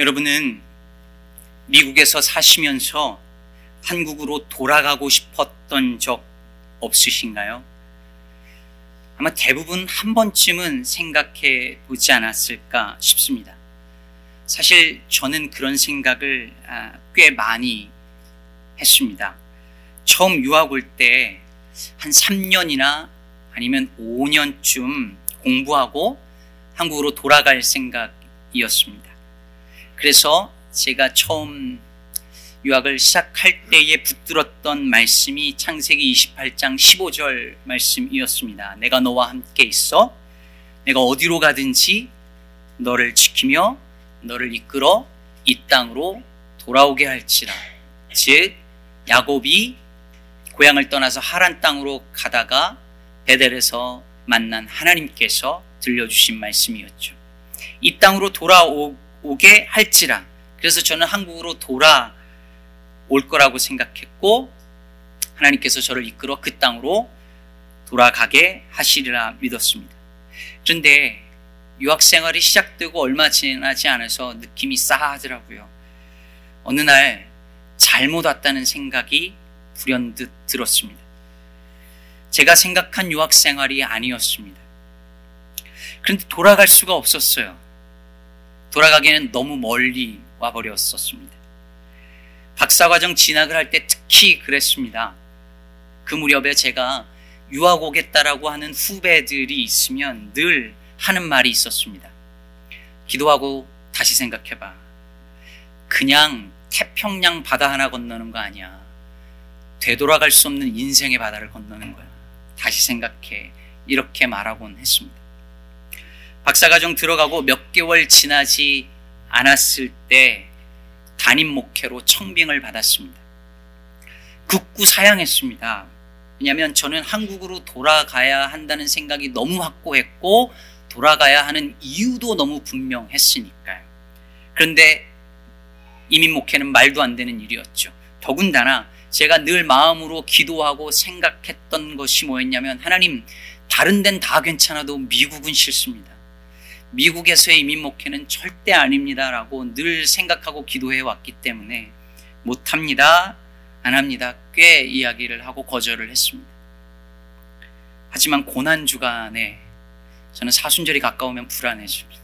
여러분은 미국에서 사시면서 한국으로 돌아가고 싶었던 적 없으신가요? 아마 대부분 한 번쯤은 생각해 보지 않았을까 싶습니다. 사실 저는 그런 생각을 아, 꽤 많이 했습니다. 처음 유학 올 때 한 3년이나 아니면 5년쯤 공부하고 한국으로 돌아갈 생각이었습니다. 그래서 제가 처음 유학을 시작할 때에 붙들었던 말씀이 창세기 28장 15절 말씀이었습니다. 내가 너와 함께 있어 내가 어디로 가든지 너를 지키며 너를 이끌어 이 땅으로 돌아오게 할지라. 즉 야곱이 고향을 떠나서 하란 땅으로 가다가 베델에서 만난 하나님께서 들려주신 말씀이었죠. 이 땅으로 돌아오 게 할지라. 그래서 저는 한국으로 돌아올 거라고 생각했고 하나님께서 저를 이끌어 그 땅으로 돌아가게 하시리라 믿었습니다. 그런데 유학 생활이 시작되고 얼마 지나지 않아서 느낌이 싸하더라고요. 어느 날 잘못 왔다는 생각이 불현듯 들었습니다. 제가 생각한 유학 생활이 아니었습니다. 그런데 돌아갈 수가 없었어요. 돌아가기에는 너무 멀리 와버렸었습니다. 박사과정 진학을 할 때 특히 그랬습니다. 그 무렵에 제가 유학 오겠다라고 하는 후배들이 있으면 늘 하는 말이 있었습니다. 기도하고 다시 생각해봐. 그냥 태평양 바다 하나 건너는 거 아니야. 되돌아갈 수 없는 인생의 바다를 건너는 거야. 다시 생각해. 이렇게 말하곤 했습니다. 박사과정 들어가고 몇 개월 지나지 않았을 때 담임 목회로 청빙을 받았습니다. 극구 사양했습니다. 왜냐하면 저는 한국으로 돌아가야 한다는 생각이 너무 확고했고 돌아가야 하는 이유도 너무 분명했으니까요. 그런데 이민 목회는 말도 안 되는 일이었죠. 더군다나 제가 늘 마음으로 기도하고 생각했던 것이 뭐였냐면 하나님 다른 데는 다 괜찮아도 미국은 싫습니다. 미국에서의 이민 목회는 절대 아닙니다라고 늘 생각하고 기도해 왔기 때문에 못합니다. 안 합니다. 꽤 이야기를 하고 거절을 했습니다. 하지만 고난 주간에 저는 사순절이 가까우면 불안해집니다.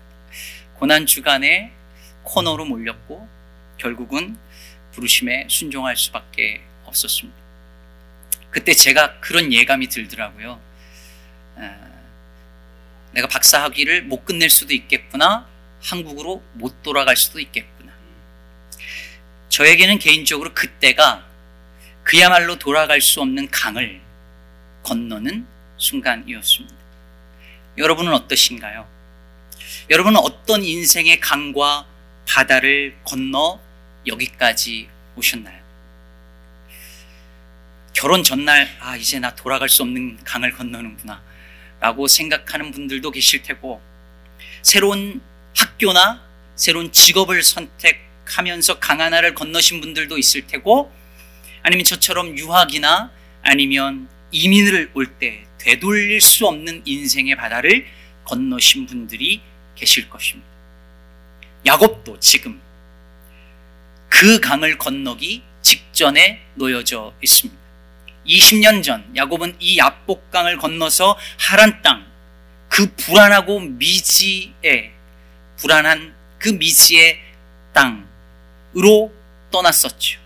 고난 주간에 코너로 몰렸고 결국은 부르심에 순종할 수밖에 없었습니다. 그때 제가 그런 예감이 들더라고요. 내가 박사 학위를 못 끝낼 수도 있겠구나. 한국으로 못 돌아갈 수도 있겠구나. 저에게는 개인적으로 그때가 그야말로 돌아갈 수 없는 강을 건너는 순간이었습니다. 여러분은 어떠신가요? 여러분은 어떤 인생의 강과 바다를 건너 여기까지 오셨나요? 결혼 전날, 아, 이제 나 돌아갈 수 없는 강을 건너는구나. 라고 생각하는 분들도 계실 테고, 새로운 학교나 새로운 직업을 선택하면서 강 하나를 건너신 분들도 있을 테고, 아니면 저처럼 유학이나 아니면 이민을 올 때 되돌릴 수 없는 인생의 바다를 건너신 분들이 계실 것입니다. 야곱도 지금 그 강을 건너기 직전에 놓여져 있습니다. 20년 전 야곱은 이 압복강을 건너서 하란 땅, 그 불안하고 미지의 불안한 그 미지의 땅으로 떠났었죠.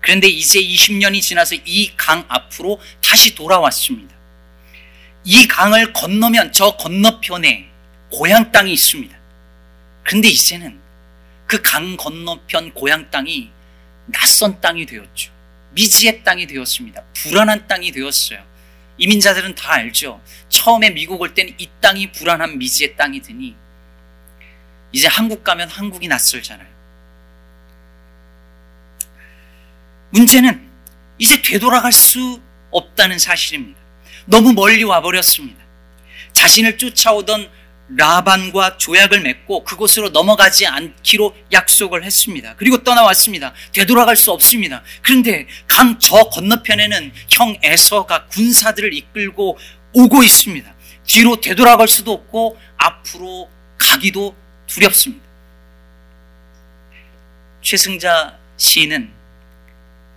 그런데 이제 20년이 지나서 이 강 앞으로 다시 돌아왔습니다. 이 강을 건너면 저 건너편에 고향 땅이 있습니다. 그런데 이제는 그 강 건너편 고향 땅이 낯선 땅이 되었죠. 미지의 땅이 되었습니다. 불안한 땅이 되었어요. 이민자들은 다 알죠. 처음에 미국 올 때는 이 땅이 불안한 미지의 땅이 드니 이제 한국 가면 한국이 낯설잖아요. 문제는 이제 되돌아갈 수 없다는 사실입니다. 너무 멀리 와버렸습니다. 자신을 쫓아오던 라반과 조약을 맺고 그곳으로 넘어가지 않기로 약속을 했습니다. 그리고 떠나왔습니다. 되돌아갈 수 없습니다. 그런데 강 저 건너편에는 형 에서가 군사들을 이끌고 오고 있습니다. 뒤로 되돌아갈 수도 없고 앞으로 가기도 두렵습니다. 최승자 시인은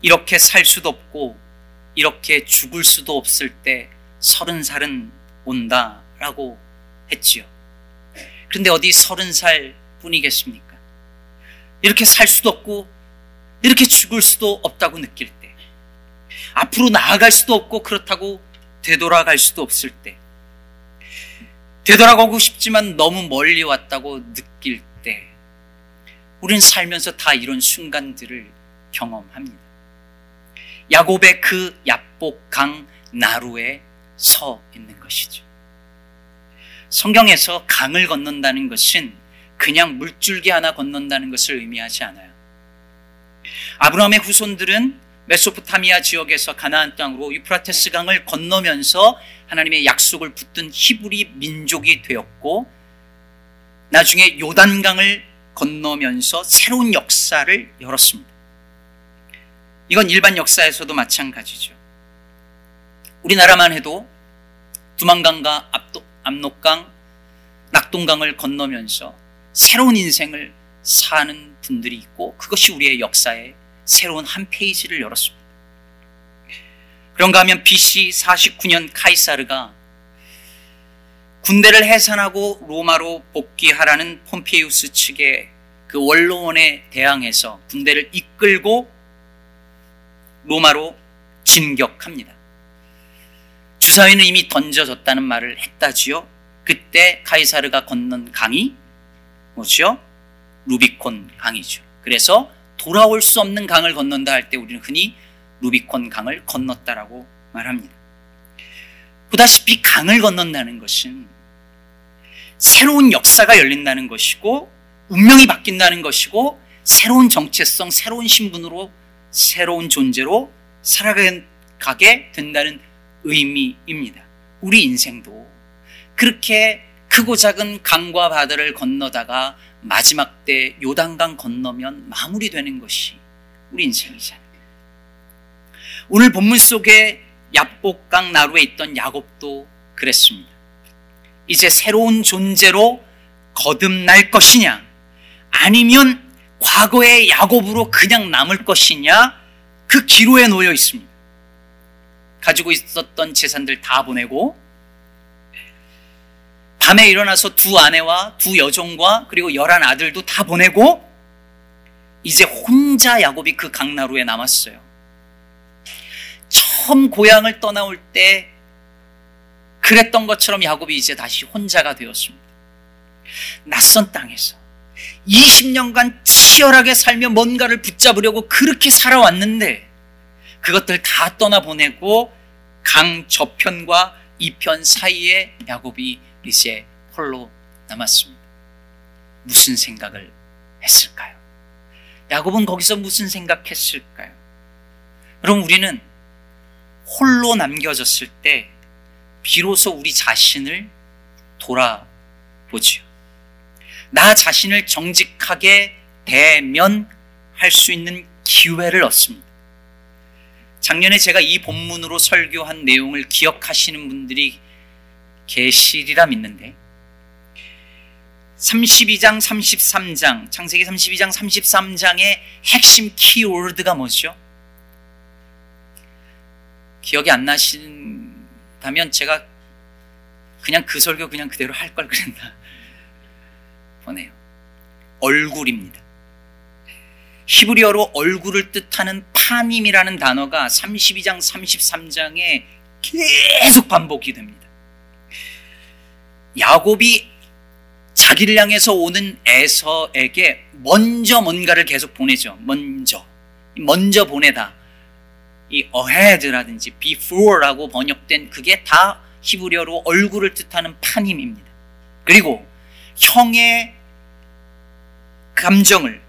이렇게 살 수도 없고 이렇게 죽을 수도 없을 때 서른 살은 온다라고 했지요. 그런데 어디 서른 살 뿐이겠습니까? 이렇게 살 수도 없고 이렇게 죽을 수도 없다고 느낄 때 앞으로 나아갈 수도 없고 그렇다고 되돌아갈 수도 없을 때 되돌아가고 싶지만 너무 멀리 왔다고 느낄 때 우리는 살면서 다 이런 순간들을 경험합니다. 야곱의 그 야복강 나루에 서 있는 것이죠. 성경에서 강을 건넌다는 것은 그냥 물줄기 하나 건넌다는 것을 의미하지 않아요. 아브라함의 후손들은 메소포타미아 지역에서 가나안 땅으로 유프라테스 강을 건너면서 하나님의 약속을 붙든 히브리 민족이 되었고 나중에 요단강을 건너면서 새로운 역사를 열었습니다. 이건 일반 역사에서도 마찬가지죠. 우리나라만 해도 두만강과 압 록강, 낙동강을 건너면서 새로운 인생을 사는 분들이 있고 그것이 우리의 역사의 새로운 한 페이지를 열었습니다. 그런가 하면 BC 49년 카이사르가 군대를 해산하고 로마로 복귀하라는 폼페이우스 측의 그 원로원에 대항해서 군대를 이끌고 로마로 진격합니다. 주사위는 이미 던져졌다는 말을 했다지요. 그때 카이사르가 건넌 강이 뭐죠? 루비콘 강이죠. 그래서 돌아올 수 없는 강을 건넌다 할 때 우리는 흔히 루비콘 강을 건넜다라고 말합니다. 보다시피 강을 건넌다는 것은 새로운 역사가 열린다는 것이고 운명이 바뀐다는 것이고 새로운 정체성, 새로운 신분으로 새로운 존재로 살아가게 된다는 의미입니다. 우리 인생도 그렇게 크고 작은 강과 바다를 건너다가 마지막 때 요단강 건너면 마무리되는 것이 우리 인생이잖아요. 오늘 본문 속에 야복강 나루에 있던 야곱도 그랬습니다. 이제 새로운 존재로 거듭날 것이냐 아니면 과거의 야곱으로 그냥 남을 것이냐 그 기로에 놓여 있습니다. 가지고 있었던 재산들 다 보내고 밤에 일어나서 두 아내와 두 여종과 그리고 열한 아들도 다 보내고 이제 혼자 야곱이 그 강나루에 남았어요. 처음 고향을 떠나올 때 그랬던 것처럼 야곱이 이제 다시 혼자가 되었습니다. 낯선 땅에서 20년간 치열하게 살며 뭔가를 붙잡으려고 그렇게 살아왔는데 그것들 다 떠나보내고 강 저편과 이편 사이에 야곱이 이제 홀로 남았습니다. 무슨 생각을 했을까요? 야곱은 거기서 무슨 생각했을까요? 그럼 우리는 홀로 남겨졌을 때 비로소 우리 자신을 돌아보지요. 나 자신을 정직하게 대면할 수 있는 기회를 얻습니다. 작년에 제가 이 본문으로 설교한 내용을 기억하시는 분들이 계시리라 믿는데 32장, 33장, 창세기 32장, 33장의 핵심 키워드가 뭐죠? 기억이 안 나신다면 제가 그냥 그 설교 그냥 그대로 할 걸 그랬나 보네요. 얼굴입니다. 히브리어로 얼굴을 뜻하는 파님이라는 단어가 32장, 33장에 계속 반복이 됩니다. 야곱이 자기를 향해서 오는 에서에게 먼저 뭔가를 계속 보내죠. 먼저. 먼저 보내다. 이 ahead라든지 before라고 번역된 그게 다 히브리어로 얼굴을 뜻하는 파님입니다. 그리고 형의 감정을, 즉,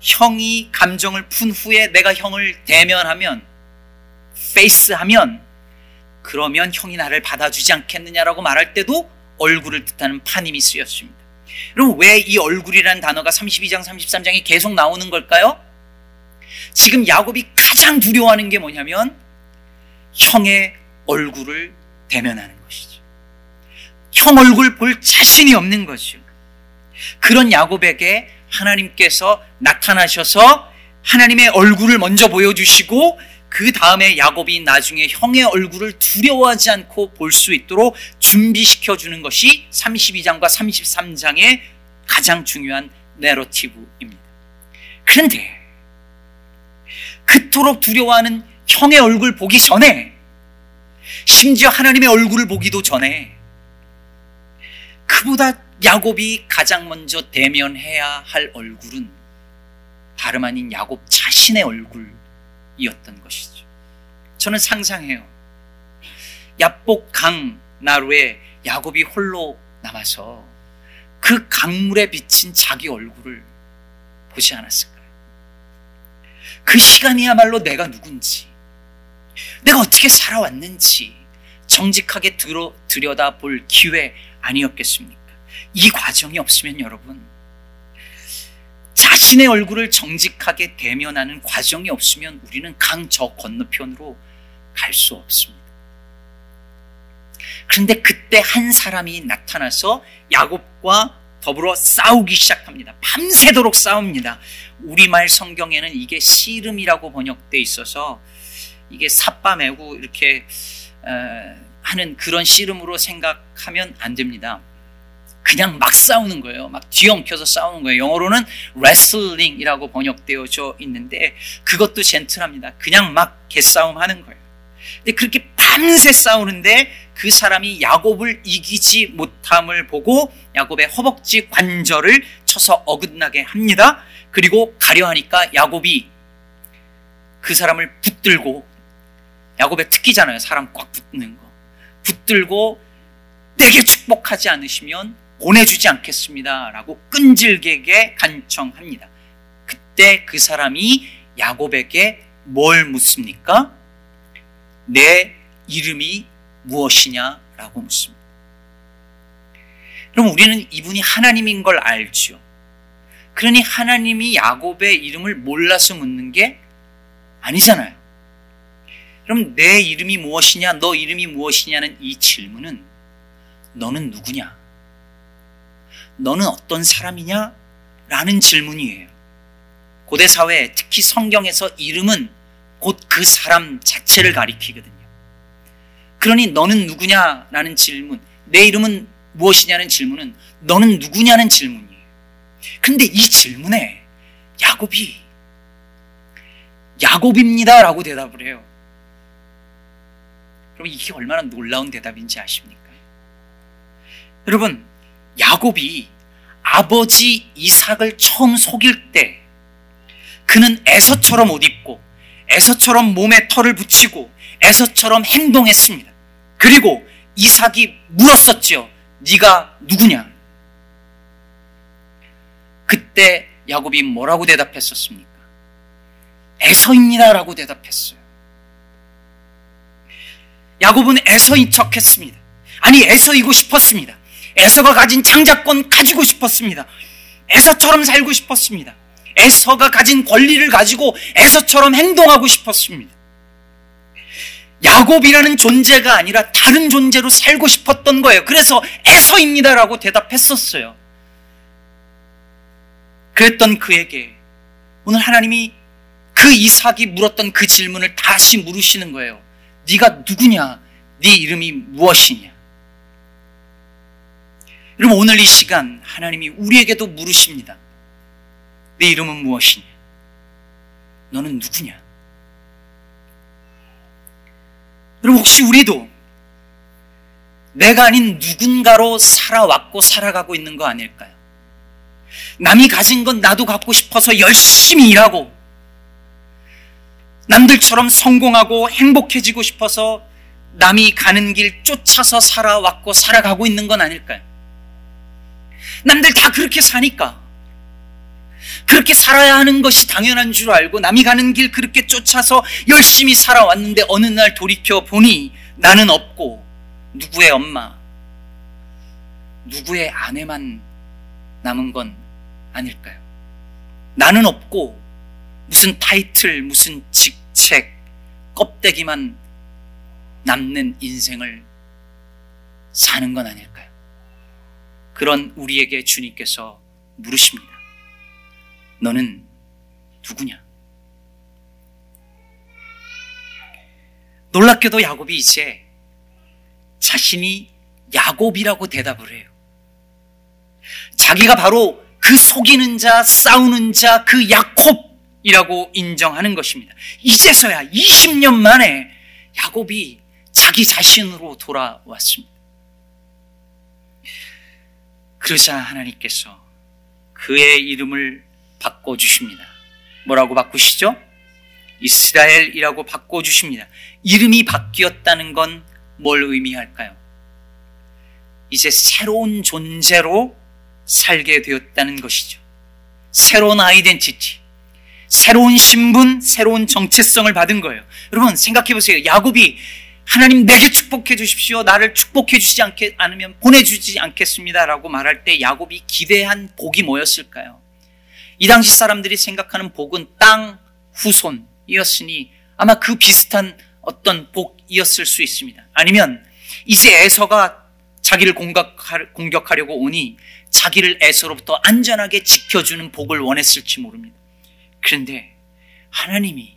형이 감정을 푼 후에 내가 형을 대면하면, 페이스하면, 그러면 형이 나를 받아주지 않겠느냐라고 말할 때도 얼굴을 뜻하는 파님이 쓰였습니다. 그럼 왜 이 얼굴이라는 단어가 32장, 33장에 계속 나오는 걸까요? 지금 야곱이 가장 두려워하는 게 뭐냐면 형의 얼굴을 대면하는 것이죠. 형 얼굴 볼 자신이 없는 것이죠. 그런 야곱에게 하나님께서 나타나셔서 하나님의 얼굴을 먼저 보여주시고 그 다음에 야곱이 나중에 형의 얼굴을 두려워하지 않고 볼 수 있도록 준비시켜 주는 것이 32장과 33장의 가장 중요한 내러티브입니다. 그런데 그토록 두려워하는 형의 얼굴 보기 전에 심지어 하나님의 얼굴을 보기도 전에 그보다 야곱이 가장 먼저 대면해야 할 얼굴은 다름 아닌 야곱 자신의 얼굴이었던 것이죠. 저는 상상해요. 야복 강 나루에 야곱이 홀로 남아서 그 강물에 비친 자기 얼굴을 보지 않았을까요? 그 시간이야말로 내가 누군지, 내가 어떻게 살아왔는지 정직하게 들어, 들여다 볼 기회 아니었겠습니까? 이 과정이 없으면 여러분, 자신의 얼굴을 정직하게 대면하는 과정이 없으면 우리는 강 저 건너편으로 갈 수 없습니다. 그런데 그때 한 사람이 나타나서 야곱과 더불어 싸우기 시작합니다. 밤새도록 싸웁니다. 우리말 성경에는 이게 씨름이라고 번역돼 있어서 이게 삿바 메고 이렇게 하는 그런 씨름으로 생각하면 안 됩니다. 그냥 막 싸우는 거예요. 막 뒤엉켜서 싸우는 거예요. 영어로는 레슬링이라고 번역되어져 있는데 그것도 젠틀합니다. 그냥 막 개싸움 하는 거예요. 근데 그렇게 밤새 싸우는데 그 사람이 야곱을 이기지 못함을 보고 야곱의 허벅지 관절을 쳐서 어긋나게 합니다. 그리고 가려 하니까 야곱이 그 사람을 붙들고 야곱의 특기잖아요. 사람 꽉 붙는 거. 붙들고 내게 축복하지 않으시면 보내주지 않겠습니다. 라고 끈질기게 간청합니다. 그때 그 사람이 야곱에게 뭘 묻습니까? 내 이름이 무엇이냐 라고 묻습니다. 그럼 우리는 이분이 하나님인 걸 알죠. 그러니 하나님이 야곱의 이름을 몰라서 묻는 게 아니잖아요. 그럼 내 이름이 무엇이냐, 너 이름이 무엇이냐는 이 질문은 너는 누구냐? 너는 어떤 사람이냐? 라는 질문이에요. 고대 사회, 특히 성경에서 이름은 곧 그 사람 자체를 가리키거든요. 그러니 너는 누구냐 라는 질문, 내 이름은 무엇이냐는 질문은 너는 누구냐는 질문이에요. 근데 이 질문에 야곱이 야곱입니다 라고 대답을 해요. 그럼 이게 얼마나 놀라운 대답인지 아십니까? 여러분, 야곱이 아버지 이삭을 처음 속일 때 그는 에서처럼 옷 입고 에서처럼 몸에 털을 붙이고 에서처럼 행동했습니다. 그리고 이삭이 물었었지요. 네가 누구냐? 그때 야곱이 뭐라고 대답했었습니까? 에서입니다라고 대답했어요. 야곱은 에서인 척했습니다. 아니 에서이고 싶었습니다. 에서가 가진 장자권 가지고 싶었습니다. 에서처럼 살고 싶었습니다. 에서가 가진 권리를 가지고 에서처럼 행동하고 싶었습니다. 야곱이라는 존재가 아니라 다른 존재로 살고 싶었던 거예요. 그래서 에서입니다라고 대답했었어요. 그랬던 그에게 오늘 하나님이 그 이삭이 물었던 그 질문을 다시 물으시는 거예요. 네가 누구냐? 네 이름이 무엇이냐? 여러분 오늘 이 시간 하나님이 우리에게도 물으십니다. 내 이름은 무엇이냐? 너는 누구냐? 여러분 혹시 우리도 내가 아닌 누군가로 살아왔고 살아가고 있는 거 아닐까요? 남이 가진 건 나도 갖고 싶어서 열심히 일하고 남들처럼 성공하고 행복해지고 싶어서 남이 가는 길 쫓아서 살아왔고 살아가고 있는 건 아닐까요? 남들 다 그렇게 사니까. 그렇게 살아야 하는 것이 당연한 줄 알고 남이 가는 길 그렇게 쫓아서 열심히 살아왔는데 어느 날 돌이켜 보니 나는 없고 누구의 엄마, 누구의 아내만 남은 건 아닐까요? 나는 없고 무슨 타이틀, 무슨 직책, 껍데기만 남는 인생을 사는 건 아닐까요? 그런 우리에게 주님께서 물으십니다. 너는 누구냐? 놀랍게도 야곱이 이제 자신이 야곱이라고 대답을 해요. 자기가 바로 그 속이는 자, 싸우는 자, 그 야콥이라고 인정하는 것입니다. 이제서야 20년 만에 야곱이 자기 자신으로 돌아왔습니다. 그러자 하나님께서 그의 이름을 바꿔주십니다. 뭐라고 바꾸시죠? 이스라엘이라고 바꿔주십니다. 이름이 바뀌었다는 건 뭘 의미할까요? 이제 새로운 존재로 살게 되었다는 것이죠. 새로운 아이덴티티, 새로운 신분, 새로운 정체성을 받은 거예요. 여러분 생각해 보세요. 야곱이 하나님 내게 축복해 주십시오. 나를 축복해 주지 않게 않으면 보내주지 않겠습니다 라고 말할 때 야곱이 기대한 복이 뭐였을까요? 이 당시 사람들이 생각하는 복은 땅 후손이었으니 아마 그 비슷한 어떤 복이었을 수 있습니다. 아니면 이제 에서가 자기를 공격하 려고 오니 자기를 에서로부터 안전하게 지켜주는 복을 원했을지 모릅니다. 그런데 하나님이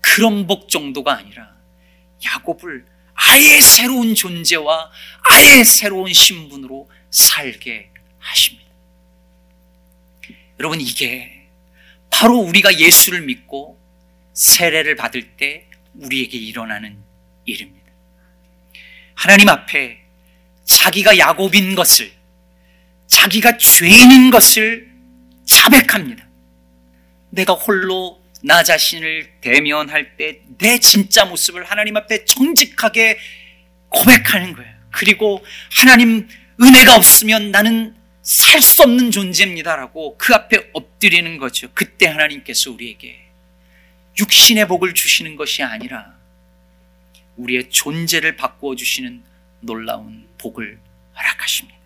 그런 복 정도가 아니라 야곱을 아예 새로운 존재와 아예 새로운 신분으로 살게 하십니다. 여러분, 이게 바로 우리가 예수를 믿고 세례를 받을 때 우리에게 일어나는 일입니다. 하나님 앞에 자기가 야곱인 것을, 자기가 죄인인 것을 자백합니다. 내가 홀로 나 자신을 대면할 때 내 진짜 모습을 하나님 앞에 정직하게 고백하는 거예요. 그리고 하나님 은혜가 없으면 나는 살 수 없는 존재입니다라고 그 앞에 엎드리는 거죠. 그때 하나님께서 우리에게 육신의 복을 주시는 것이 아니라 우리의 존재를 바꾸어 주시는 놀라운 복을 허락하십니다.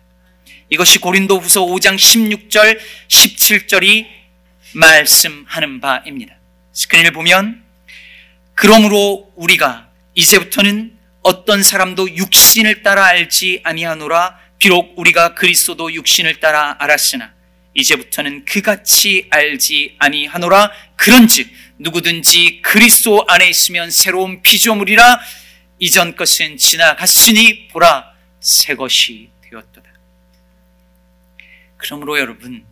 이것이 고린도 후서 5장 16절, 17절이 말씀하는 바입니다. 스크린을 보면 그러므로 우리가 이제부터는 어떤 사람도 육신을 따라 알지 아니하노라. 비록 우리가 그리스도도 육신을 따라 알았으나 이제부터는 그같이 알지 아니하노라. 그런즉 누구든지 그리스도 안에 있으면 새로운 피조물이라. 이전 것은 지나갔으니 보라 새 것이 되었도다. 그러므로 여러분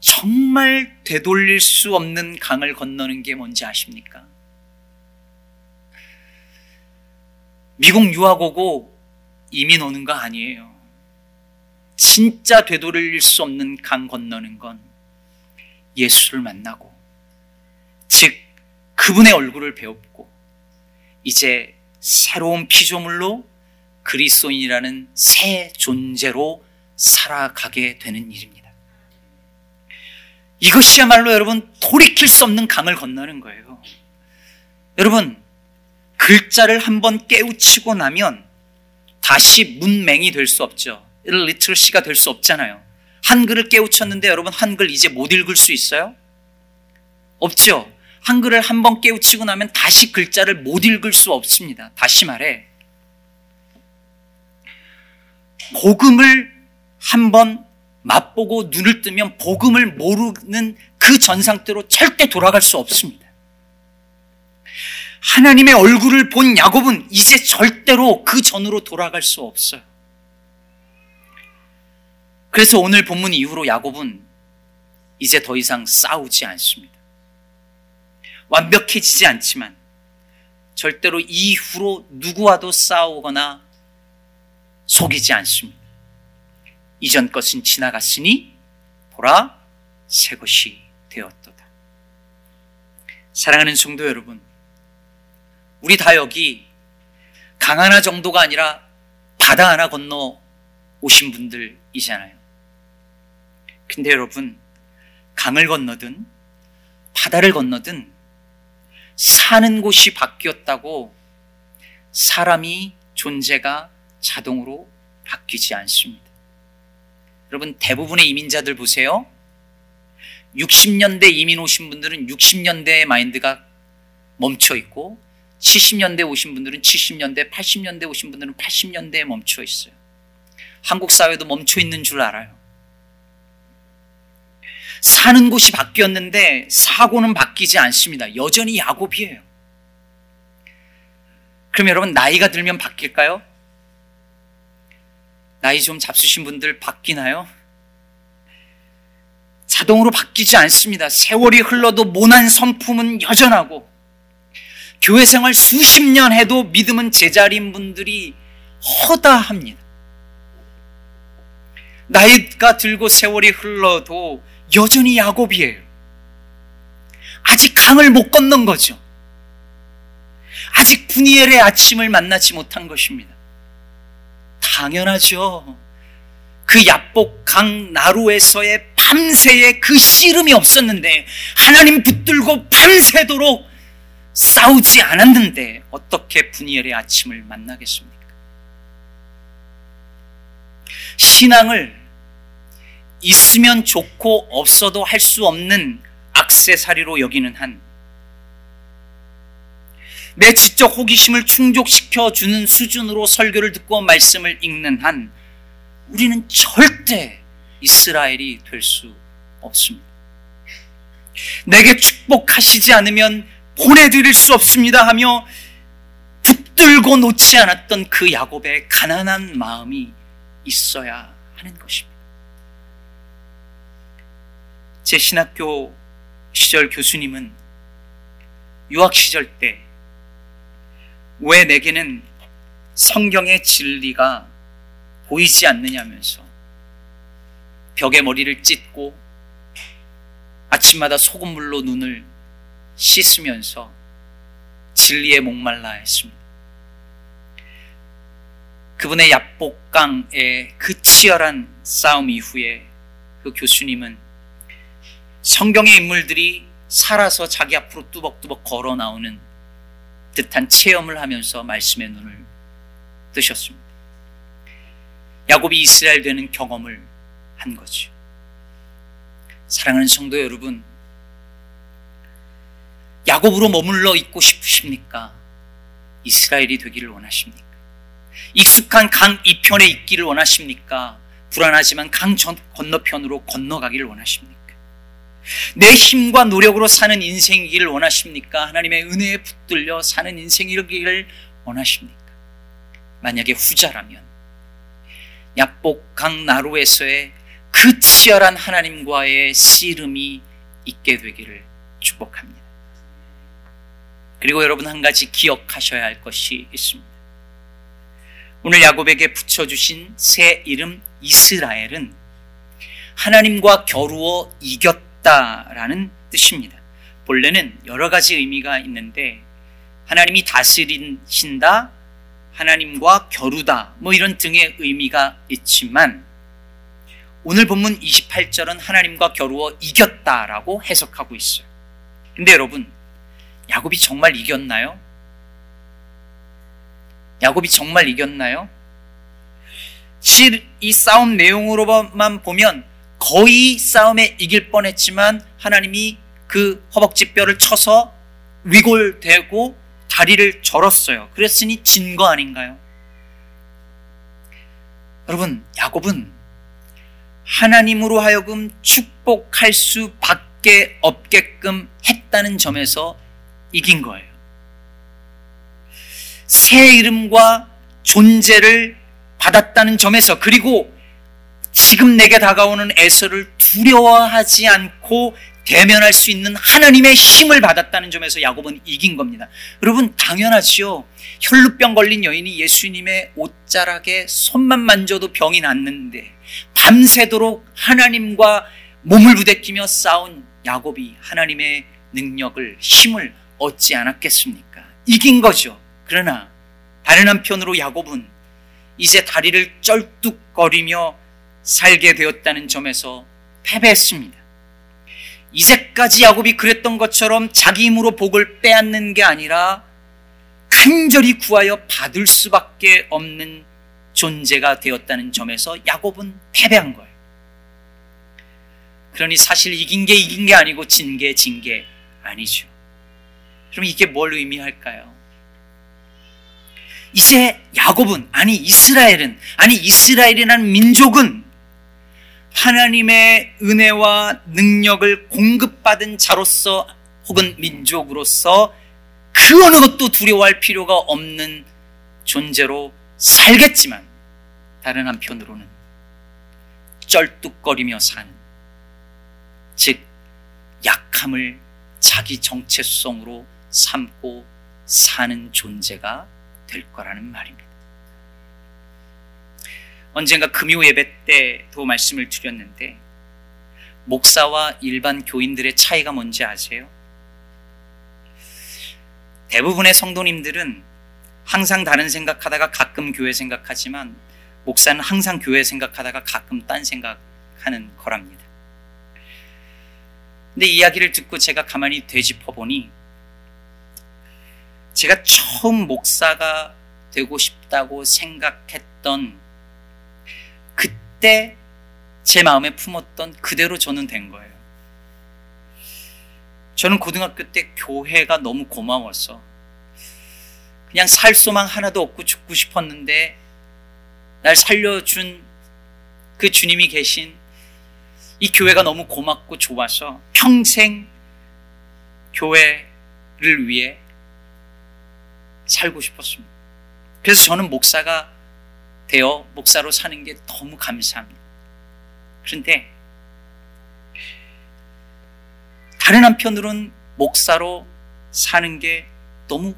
정말 되돌릴 수 없는 강을 건너는 게 뭔지 아십니까? 미국 유학 오고 이민 오는 거 아니에요. 진짜 되돌릴 수 없는 강 건너는 건 예수를 만나고, 즉, 그분의 얼굴을 배웠고, 이제 새로운 피조물로 그리스도인이라는 새 존재로 살아가게 되는 일입니다. 이것이야말로 여러분 돌이킬 수 없는 강을 건너는 거예요. 여러분, 글자를 한번 깨우치고 나면 다시 문맹이 될 수 없죠. 리트러시가 될 수 없잖아요. 한글을 깨우쳤는데 여러분 한글 이제 못 읽을 수 있어요? 없죠. 한글을 한번 깨우치고 나면 다시 글자를 못 읽을 수 없습니다. 다시 말해. 복음을 한번 맛보고 눈을 뜨면 복음을 모르는 그 전상태로 절대 돌아갈 수 없습니다. 하나님의 얼굴을 본 야곱은 이제 절대로 그 전으로 돌아갈 수 없어요. 그래서 오늘 본문 이후로 야곱은 이제 더 이상 싸우지 않습니다. 완벽해지지 않지만 절대로 이후로 누구와도 싸우거나 속이지 않습니다. 이전 것은 지나갔으니 보라 새 것이 되었도다. 사랑하는 성도 여러분, 우리 다 여기 강 하나 정도가 아니라 바다 하나 건너 오신 분들이잖아요. 근데 여러분, 강을 건너든 바다를 건너든 사는 곳이 바뀌었다고 사람이 존재가 자동으로 바뀌지 않습니다. 여러분 대부분의 이민자들 보세요. 60년대 이민 오신 분들은 60년대의 마인드가 멈춰 있고 70년대 오신 분들은 70년대, 80년대 오신 분들은 80년대에 멈춰 있어요. 한국 사회도 멈춰 있는 줄 알아요. 사는 곳이 바뀌었는데 사고는 바뀌지 않습니다. 여전히 야곱이에요. 그럼 여러분 나이가 들면 바뀔까요? 나이 좀 잡수신 분들 바뀌나요? 자동으로 바뀌지 않습니다. 세월이 흘러도 모난 성품은 여전하고 교회 생활 수십 년 해도 믿음은 제자리인 분들이 허다합니다. 나이가 들고 세월이 흘러도 여전히 야곱이에요. 아직 강을 못 건넌 거죠. 아직 분이엘의 아침을 만나지 못한 것입니다. 당연하죠. 그 야복강 나루에서의 밤새의 그 씨름이 없었는데 하나님 붙들고 밤새도록 싸우지 않았는데 어떻게 분이엘의 아침을 만나겠습니까? 신앙을 있으면 좋고 없어도 할 수 없는 악세사리로 여기는 한 내 지적 호기심을 충족시켜 주는 수준으로 설교를 듣고 말씀을 읽는 한 우리는 절대 이스라엘이 될 수 없습니다. 내게 축복하시지 않으면 보내드릴 수 없습니다 하며 붙들고 놓지 않았던 그 야곱의 가난한 마음이 있어야 하는 것입니다. 제 신학교 시절 교수님은 유학 시절 때 왜 내게는 성경의 진리가 보이지 않느냐면서 벽에 머리를 찢고 아침마다 소금물로 눈을 씻으면서 진리에 목말라 했습니다. 그분의 약복강의 그 치열한 싸움 이후에 그 교수님은 성경의 인물들이 살아서 자기 앞으로 뚜벅뚜벅 걸어 나오는 듯한 체험을 하면서 말씀의 눈을 뜨셨습니다. 야곱이 이스라엘 되는 경험을 한 거죠. 사랑하는 성도 여러분, 야곱으로 머물러 있고 싶으십니까? 이스라엘이 되기를 원하십니까? 익숙한 강 이편에 있기를 원하십니까? 불안하지만 강 건너편으로 건너가기를 원하십니까? 내 힘과 노력으로 사는 인생이기를 원하십니까? 하나님의 은혜에 붙들려 사는 인생이기를 원하십니까? 만약에 후자라면 약복 강 나루에서의 그 치열한 하나님과의 씨름이 있게 되기를 축복합니다. 그리고 여러분 한 가지 기억하셔야 할 것이 있습니다. 오늘 야곱에게 붙여주신 새 이름 이스라엘은 하나님과 겨루어 이겼 다라는 뜻입니다. 본래는 여러 가지 의미가 있는데 하나님이 다스리신다, 하나님과 겨루다, 뭐 이런 등의 의미가 있지만 오늘 본문 28절은 하나님과 겨루어 이겼다라고 해석하고 있어요. 근데 여러분, 야곱이 정말 이겼나요? 야곱이 정말 이겼나요? 실이 싸움 내용으로만 보면 거의 싸움에 이길 뻔했지만 하나님이 그 허벅지 뼈를 쳐서 위골되고 다리를 절었어요. 그랬으니 진 거 아닌가요? 여러분, 야곱은 하나님으로 하여금 축복할 수밖에 없게끔 했다는 점에서 이긴 거예요. 새 이름과 존재를 받았다는 점에서 그리고 지금 내게 다가오는 애서를 두려워하지 않고 대면할 수 있는 하나님의 힘을 받았다는 점에서 야곱은 이긴 겁니다. 여러분 당연하지요. 혈루병 걸린 여인이 예수님의 옷자락에 손만 만져도 병이 낫는데 밤새도록 하나님과 몸을 부대끼며 싸운 야곱이 하나님의 능력을 힘을 얻지 않았겠습니까? 이긴 거죠. 그러나 다른 한편으로 야곱은 이제 다리를 쩔뚝거리며 살게 되었다는 점에서 패배했습니다. 이제까지 야곱이 그랬던 것처럼 자기 힘으로 복을 빼앗는 게 아니라 간절히 구하여 받을 수밖에 없는 존재가 되었다는 점에서 야곱은 패배한 거예요. 그러니 사실 이긴 게 이긴 게 아니고 진 게 진 게 아니죠. 그럼 이게 뭘 의미할까요? 이제 야곱은 아니 이스라엘은 아니 이스라엘이라는 민족은 하나님의 은혜와 능력을 공급받은 자로서 혹은 민족으로서 그 어느 것도 두려워할 필요가 없는 존재로 살겠지만 다른 한편으로는 쩔뚝거리며 사는 즉 약함을 자기 정체성으로 삼고 사는 존재가 될 거라는 말입니다. 언젠가 금요 예배 때도 말씀을 드렸는데 목사와 일반 교인들의 차이가 뭔지 아세요? 대부분의 성도님들은 항상 다른 생각하다가 가끔 교회 생각하지만 목사는 항상 교회 생각하다가 가끔 딴 생각하는 거랍니다. 근데 이야기를 듣고 제가 가만히 되짚어 보니 제가 처음 목사가 되고 싶다고 생각했던 그때 제 마음에 품었던 그대로 저는 된 거예요. 저는 고등학교 때 교회가 너무 고마워서 그냥 살 소망 하나도 없고 죽고 싶었는데 날 살려준 그 주님이 계신 이 교회가 너무 고맙고 좋아서 평생 교회를 위해 살고 싶었습니다. 그래서 저는 목사가 되어 목사로 사는 게 너무 감사합니다. 그런데 다른 한편으로는 목사로 사는 게 너무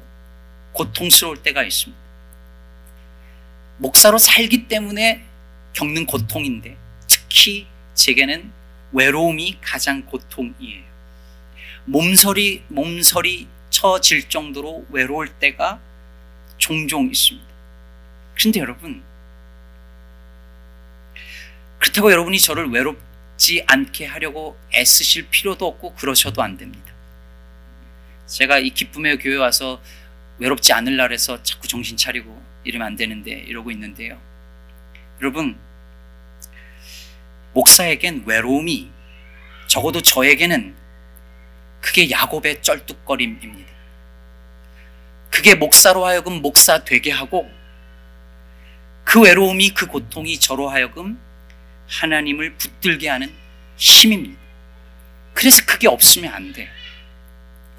고통스러울 때가 있습니다. 목사로 살기 때문에 겪는 고통인데 특히 제게는 외로움이 가장 고통이에요. 몸서리, 몸서리 처질 정도로 외로울 때가 종종 있습니다. 그런데 여러분, 그렇다고 여러분이 저를 외롭지 않게 하려고 애쓰실 필요도 없고 그러셔도 안 됩니다. 제가 이 기쁨의 교회 와서 외롭지 않을라 해서 자꾸 정신 차리고 이러면 안 되는데 이러고 있는데요. 여러분, 목사에겐 외로움이 적어도 저에게는 그게 야곱의 쩔뚝거림입니다. 그게 목사로 하여금 목사 되게 하고 그 외로움이 그 고통이 저로 하여금 하나님을 붙들게 하는 힘입니다. 그래서 그게 없으면 안 돼요.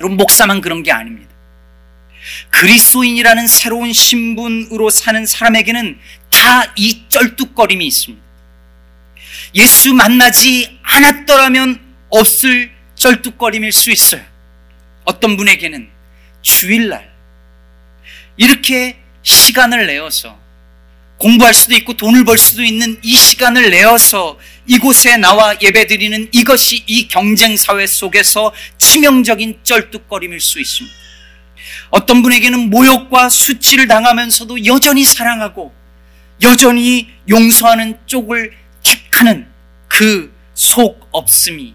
여러분 목사만 그런 게 아닙니다. 그리스도인이라는 새로운 신분으로 사는 사람에게는 다 이 쩔뚝거림이 있습니다. 예수 만나지 않았더라면 없을 쩔뚝거림일 수 있어요. 어떤 분에게는 주일날 이렇게 시간을 내어서 공부할 수도 있고 돈을 벌 수도 있는 이 시간을 내어서 이곳에 나와 예배드리는 이것이 이 경쟁 사회 속에서 치명적인 쩔뚝거림일 수 있습니다. 어떤 분에게는 모욕과 수치를 당하면서도 여전히 사랑하고 여전히 용서하는 쪽을 택하는 그 속 없음이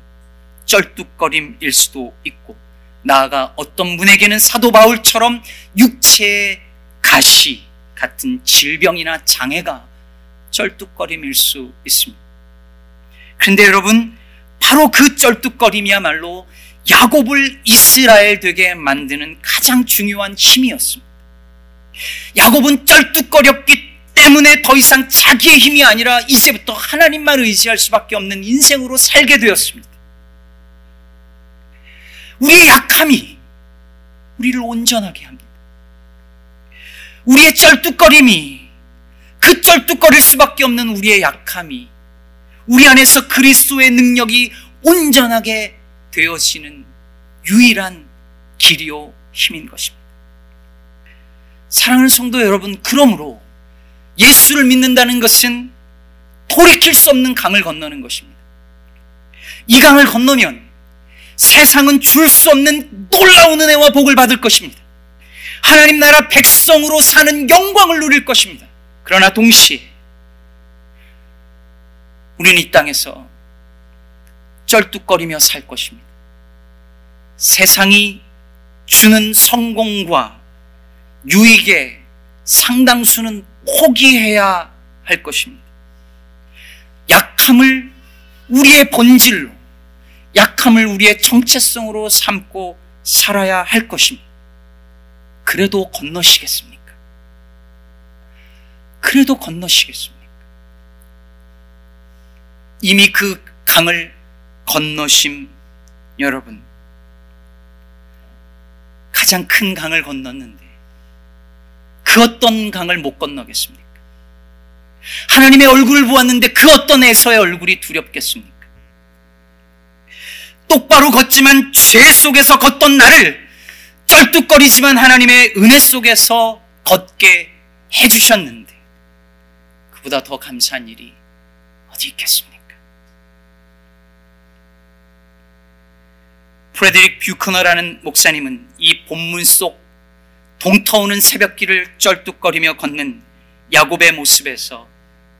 쩔뚝거림일 수도 있고 나아가 어떤 분에게는 사도 바울처럼 육체의 가시 같은 질병이나 장애가 쩔뚝거림일 수 있습니다. 그런데 여러분 바로 그 쩔뚝거림이야말로 야곱을 이스라엘 되게 만드는 가장 중요한 힘이었습니다. 야곱은 쩔뚝거렸기 때문에 더 이상 자기의 힘이 아니라 이제부터 하나님만 의지할 수밖에 없는 인생으로 살게 되었습니다. 우리의 약함이 우리를 온전하게 합니다. 우리의 쩔뚝거림이 그 쩔뚝거릴 수밖에 없는 우리의 약함이 우리 안에서 그리스도의 능력이 온전하게 되어지는 유일한 길이요 힘인 것입니다. 사랑하는 성도 여러분, 그러므로 예수를 믿는다는 것은 돌이킬 수 없는 강을 건너는 것입니다. 이 강을 건너면 세상은 줄 수 없는 놀라운 은혜와 복을 받을 것입니다. 하나님 나라 백성으로 사는 영광을 누릴 것입니다. 그러나 동시에 우리는 이 땅에서 쩔뚝거리며 살 것입니다. 세상이 주는 성공과 유익의 상당수는 포기해야 할 것입니다. 약함을 우리의 본질로, 약함을 우리의 정체성으로 삼고 살아야 할 것입니다. 그래도 건너시겠습니까? 그래도 건너시겠습니까? 이미 그 강을 건너심 여러분 가장 큰 강을 건넜는데 그 어떤 강을 못 건너겠습니까? 하나님의 얼굴을 보았는데 그 어떤 에서의 얼굴이 두렵겠습니까? 똑바로 걷지만 죄 속에서 걷던 나를 쩔뚝거리지만 하나님의 은혜 속에서 걷게 해주셨는데 그보다 더 감사한 일이 어디 있겠습니까? 프레드릭 뷰커너라는 목사님은 이 본문 속 동터오는 새벽길을 쩔뚝거리며 걷는 야곱의 모습에서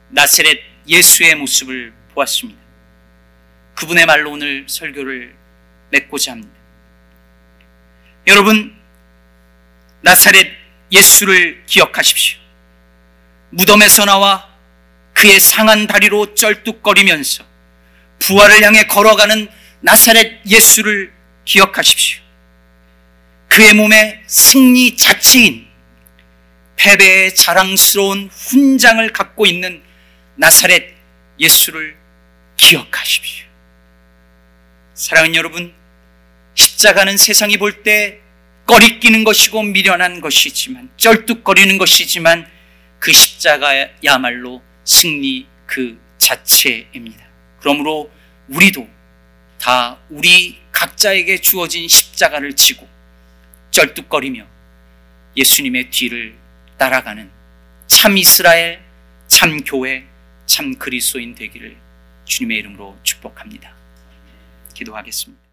나사렛 예수의 모습을 보았습니다. 그분의 말로 오늘 설교를 맺고자 합니다. 여러분, 나사렛 예수를 기억하십시오. 무덤에서 나와 그의 상한 다리로 쩔뚝거리면서 부활을 향해 걸어가는 나사렛 예수를 기억하십시오. 그의 몸에 승리 자체인 패배의 자랑스러운 훈장을 갖고 있는 나사렛 예수를 기억하십시오. 사랑하는 여러분, 십자가는 세상이 볼 때 꺼리끼는 것이고 미련한 것이지만 쩔뚝거리는 것이지만 그 십자가야말로 승리 그 자체입니다. 그러므로 우리도 다 우리 각자에게 주어진 십자가를 지고 쩔뚝거리며 예수님의 뒤를 따라가는 참 이스라엘, 참 교회, 참 그리스도인 되기를 주님의 이름으로 축복합니다. 기도하겠습니다.